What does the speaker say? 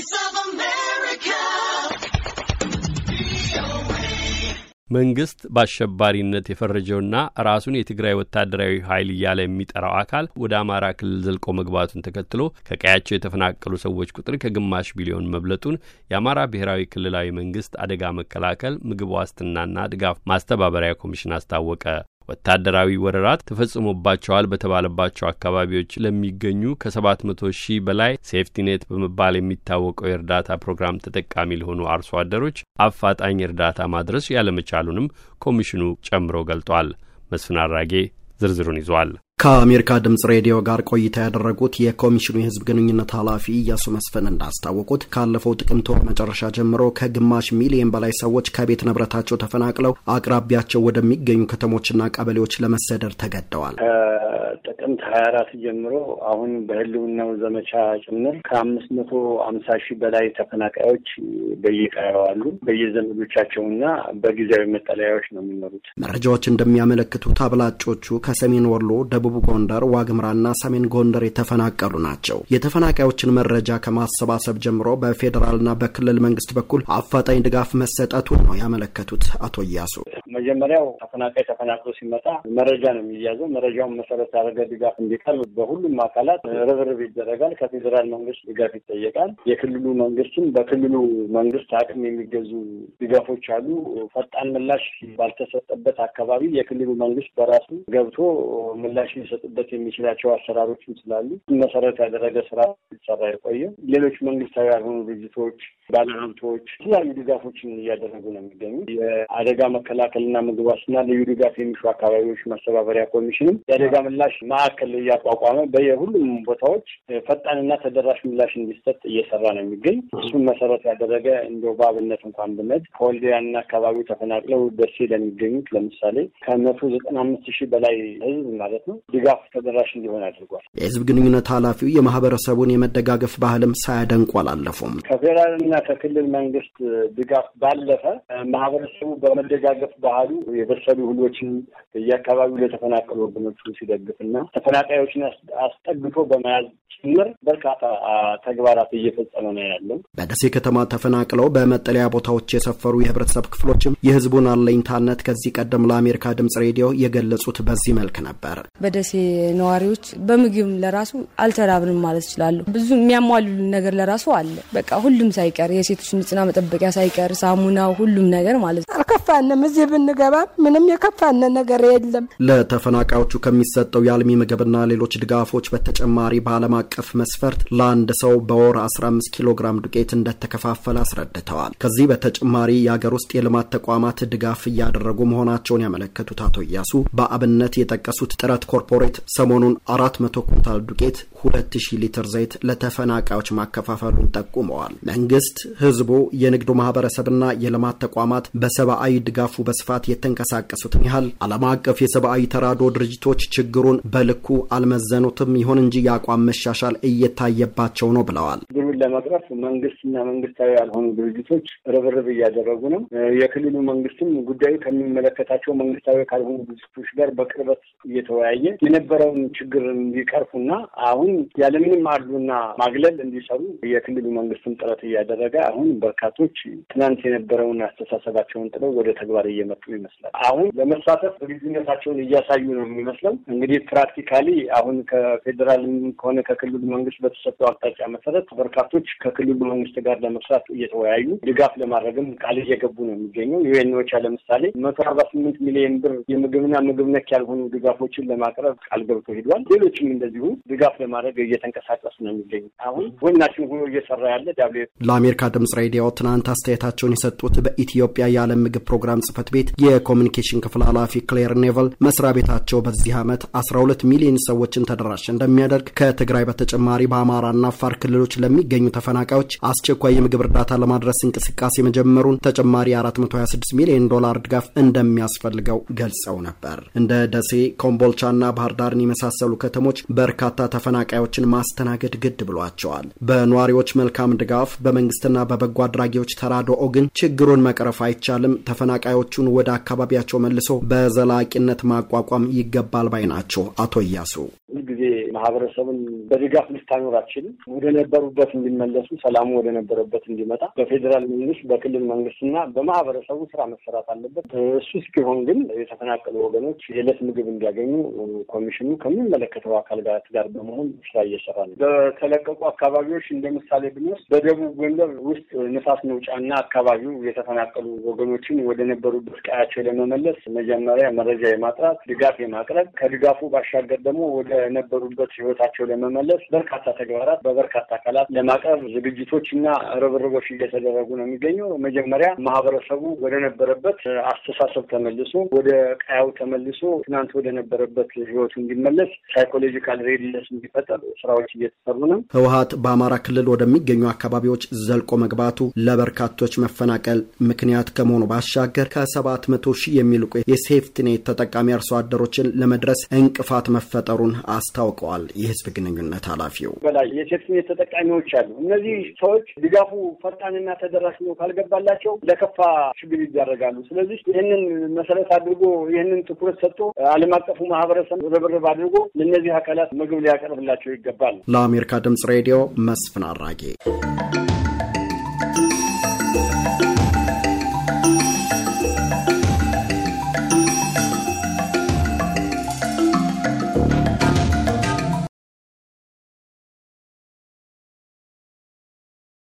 Voice of America. መንግስት በአሸባሪነት የፈረጀውና ራሱን የትግራይ ወታደራዊ ኃይል እያለ የሚጠራው አካል ወደ አማራ ክልል ዘልቆ መግባቱን ተከትሎ ከቀያቸው የተፈናቀሉ ሰዎች ቁጥር ከግማሽ ቢሊዮን መብለጡን የአማራ ብሔራዊ ክልላዊ መንግስት አደጋ መከላከል ምግብ ዋስትናና ድጋፍ ማስተባበሪያ ኮሚሽን አስታወቀ። ወታደራዊ ወረራት ተፈጽሞባቸዋል በተባለባቸው አካባቢዎች ለሚገኙ ከሰባት መቶ ሺህ በላይ ሴፍቲኔት በመባል የሚታወቀው የእርዳታ ፕሮግራም ተጠቃሚ ለሆኑ አርሶ አደሮች አፋጣኝ እርዳታ ማድረስ ያለመቻሉንም ኮሚሽኑ ጨምሮ ገልጧል። መስፍን አራጌ ዝርዝሩን ይዟል። ከአሜሪካ ድምጽ ሬዲዮ ጋር ቆይታ ያደረጉት የኮሚሽኑ የሕዝብ ግንኙነት ኃላፊ እያሱ መስፍን እንዳስታወቁት ካለፈው ጥቅምት ወር መጨረሻ ጀምሮ ከግማሽ ሚሊዮን በላይ ሰዎች ከቤት ንብረታቸው ተፈናቅለው አቅራቢያቸው ወደሚገኙ ከተሞችና ቀበሌዎች ለመሰደድ ተገደዋል። ከጥቅምት ሀያ አራት ጀምሮ አሁን በህልውናው ዘመቻ ጭምር ከአምስት መቶ አምሳ ሺህ በላይ ተፈናቃዮች በየቀያው አሉ። በየዘመዶቻቸውና በጊዜያዊ መጠለያዎች ነው የሚኖሩት። መረጃዎች እንደሚያመለክቱት አብላጮቹ ከሰሜን ወሎ ደቡብ ደቡብ ጎንደር፣ ዋግምራና ሰሜን ጎንደር የተፈናቀሉ ናቸው። የተፈናቃዮችን መረጃ ከማሰባሰብ ጀምሮ በፌዴራልና በክልል መንግስት በኩል አፋጣኝ ድጋፍ መሰጠቱን ነው ያመለከቱት አቶ እያሱ። መጀመሪያው ተፈናቃይ ተፈናቅሎ ሲመጣ መረጃ ነው የሚያዘው። መረጃውን መሰረት ያደረገ ድጋፍ እንዲቀርብ በሁሉም አካላት ርብርብ ይደረጋል። ከፌዴራል መንግስት ድጋፍ ይጠየቃል። የክልሉ መንግስትም በክልሉ መንግስት አቅም የሚገዙ ድጋፎች አሉ። ፈጣን ምላሽ ባልተሰጠበት አካባቢ የክልሉ መንግስት በራሱ ገብቶ ምላሽ ሊሰጡበት የሚችላቸው አሰራሮችም ስላሉ መሰረት ያደረገ ስራ ሲሰራ የቆየ ሌሎች መንግስታዊ ያልሆኑ ድርጅቶች፣ ባለሀብቶች የተለያዩ ድጋፎችን እያደረጉ ነው የሚገኙ የአደጋ መከላከልና ምግብ ዋስትና ልዩ ድጋፍ የሚሹ አካባቢዎች ማስተባበሪያ ኮሚሽንም የአደጋ ምላሽ ማዕከል እያቋቋመ በየሁሉም ቦታዎች ፈጣንና ተደራሽ ምላሽ እንዲሰጥ እየሰራ ነው የሚገኝ። እሱም መሰረት ያደረገ እንደው በአብነት እንኳን ብነት ከወልዲያና አካባቢው ተፈናቅለው ደሴ ለሚገኙት ለምሳሌ ከመቶ ዘጠና አምስት ሺህ በላይ ህዝብ ማለት ነው ድጋፍ ተደራሽ እንዲሆን አድርጓል። የህዝብ ግንኙነት ኃላፊው የማህበረሰቡን የመደጋገፍ ባህልም ሳያደንቁ አላለፉም። ከፌዴራልና ከክልል መንግስት ድጋፍ ባለፈ ማህበረሰቡ በመደጋገፍ ባህሉ የበሰሉ እህሎችን በየአካባቢው ለተፈናቀሉ ወገኖቹ ሲደግፍና ተፈናቃዮችን አስጠግቶ በመያዝ ጭምር በርካታ ተግባራት እየፈጸመ ነው ያለው። በደሴ ከተማ ተፈናቅለው በመጠለያ ቦታዎች የሰፈሩ የህብረተሰብ ክፍሎችም የህዝቡን አለኝታነት ከዚህ ቀደም ለአሜሪካ ድምጽ ሬዲዮ የገለጹት በዚህ መልክ ነበር። በደሴ ነዋሪዎች በምግብ ለራሱ አልተራብንም ማለት ይችላሉ። ብዙ የሚያሟሉ ነገር ለራሱ አለ። በቃ ሁሉም ሳይቀር የሴቶች ንጽህና መጠበቂያ ሳይቀር ሳሙናው፣ ሁሉም ነገር ማለት ነው። አልከፋንም። እዚህ ብንገባ ምንም የከፋነ ነገር የለም። ለተፈናቃዮቹ ከሚሰጠው የአልሚ ምግብና ሌሎች ድጋፎች በተጨማሪ በዓለም አቀፍ መስፈርት ለአንድ ሰው በወር 15 ኪሎ ግራም ዱቄት እንደተከፋፈለ አስረድተዋል። ከዚህ በተጨማሪ የአገር ውስጥ የልማት ተቋማት ድጋፍ እያደረጉ መሆናቸውን ያመለከቱት አቶ እያሱ በአብነት የጠቀሱት ጥረት ኮርፖሬት ሰሞኑን አራት መቶ ኩንታል ዱቄት ሁለት ሺህ ሊትር ዘይት ለተፈናቃዮች ማከፋፈሉን ጠቁመዋል። መንግስት፣ ህዝቡ፣ የንግዱ ማህበረሰብና የልማት ተቋማት በሰብአዊ ድጋፉ በስፋት የተንቀሳቀሱትን ያህል ዓለም አቀፍ የሰብአዊ ተራድኦ ድርጅቶች ችግሩን በልኩ አልመዘኑትም። ይሁን እንጂ የአቋም መሻሻል እየታየባቸው ነው ብለዋል። ለመቅረፍ መንግስትና መንግስታዊ ያልሆኑ ድርጅቶች ርብርብ እያደረጉ ነው። የክልሉ መንግስትም ጉዳዩ ከሚመለከታቸው መንግስታዊ ካልሆኑ ድርጅቶች ጋር በቅርበት እየተወያየ የነበረውን ችግር እንዲቀርፉና አሁን ያለምንም አድሎና ማግለል እንዲሰሩ የክልሉ መንግስትም ጥረት እያደረገ አሁን በርካቶች ትናንት የነበረውን አስተሳሰባቸውን ጥለው ወደ ተግባር እየመጡ ይመስላል። አሁን ለመሳተፍ ዝግጁነታቸውን እያሳዩ ነው የሚመስለው። እንግዲህ practically አሁን ከፌዴራልም ከሆነ ከክልሉ መንግስት በተሰጠው አቅጣጫ መሰረት በርካቶች ከክልሉ መንግስት ጋር ለመስራት እየተወያዩ ድጋፍ ለማድረግም ቃል እየገቡ ነው የሚገኘው። UNOCHA ለምሳሌ መቶ አርባ ስምንት ሚሊዮን ብር የምግብና ምግብ ነክ ያልሆኑ ድጋፎችን ለማቅረብ ቃል ገብቶ ሄዷል። ሌሎችም እንደዚሁ ድጋፍ ለማድረግ እየተንቀሳቀሱ ነው የሚገኙ። አሁን ጎናችን ሆኖ እየሰራ ያለ ዳብሌ ለአሜሪካ ድምጽ ሬዲዮ ትናንት አስተያየታቸውን የሰጡት በኢትዮጵያ የዓለም ምግብ ፕሮግራም ጽህፈት ቤት የኮሚኒኬሽን ክፍል ኃላፊ ክሌር ኔቨል መስሪያ ቤታቸው በዚህ ዓመት 12 ሚሊዮን ሰዎችን ተደራሽ እንደሚያደርግ ከትግራይ በተጨማሪ በአማራና አፋር ክልሎች ለሚገኙ ተፈናቃዮች አስቸኳይ የምግብ እርዳታ ለማድረስ እንቅስቃሴ መጀመሩን ተጨማሪ 426 ሚሊዮን ዶላር ድጋፍ እንደሚያስፈልገው ገልጸው ነበር። እንደ ደሴ፣ ኮምቦልቻና ባህር ዳርን የመሳሰሉ ከተሞች በርካታ ተፈናቃዮችን ማስተናገድ ግድ ብሏቸዋል። በነዋሪዎች መልካም ድጋፍ በመንግስትና በበጎ አድራጊዎች ተራድኦ ግን ችግሩን መቅረፍ አይቻልም። ተፈናቃዮቹን ወደ አካባቢያቸው መልሶ በዘላቂነት ማቋቋም ይገባል ባይ ናቸው አቶ እያሱ። ማህበረሰብን በድጋፍ ልታኖር አትችልም። ወደ ነበሩበት እንዲመለሱ፣ ሰላሙ ወደ ነበረበት እንዲመጣ በፌዴራል መንግስት፣ በክልል መንግስትና በማህበረሰቡ ስራ መሰራት አለበት። እሱ እስኪሆን ግን የተፈናቀሉ ወገኖች የዕለት ምግብ እንዲያገኙ ኮሚሽኑ ከሚመለከተው አካል ጋር ጋር በመሆን ስራ እየሰራ ነው። በተለቀቁ አካባቢዎች እንደ ምሳሌ ብንወስድ በደቡብ ጎንደር ውስጥ ንፋስ መውጫና አካባቢው የተፈናቀሉ ወገኖችን ወደ ነበሩበት ቀያቸው ለመመለስ መጀመሪያ መረጃ የማጥራት ድጋፍ የማቅረብ ከድጋፉ ባሻገር ደግሞ ወደ ነበሩበት ህይወታቸው ለመመለስ በርካታ ተግባራት በበርካታ አካላት ለማቅረብ ዝግጅቶች እና ርብርቦች እየተደረጉ ነው የሚገኘው። መጀመሪያ ማህበረሰቡ ወደ ነበረበት አስተሳሰብ ተመልሶ ወደ ቀያው ተመልሶ ትናንት ወደ ነበረበት ህይወቱ እንዲመለስ psychological readiness እንዲፈጠር ስራዎች እየተሰሩ ነው። ህወሀት በአማራ ክልል ወደሚገኙ አካባቢዎች ዘልቆ መግባቱ ለበርካቶች መፈናቀል ምክንያት ከመሆኑ ባሻገር ከሰባት መቶ ሺህ የሚልቁ የሴፍትኔት ተጠቃሚ አርሶ አደሮችን ለመድረስ እንቅፋት መፈጠሩን አስታውቀዋል። የህዝብ ግንኙነት ኃላፊው በላይ የሴፍትኔት ተጠቃሚዎች አሉ። እነዚህ ሰዎች ድጋፉ ፈጣንና ተደራሽ ነው ካልገባላቸው ለከፋ ችግር ይዳረጋሉ። ስለዚህ ይህንን መሰረት አድርጎ ይህንን ትኩረት ሰጥቶ ዓለም አቀፉ ማህበረሰብ ርብርብ አድርጎ ለእነዚህ አካላት ምግብ ሊያቀርብላቸው ይገባል። ለአሜሪካ ድምጽ ሬዲዮ መስፍን አራጌ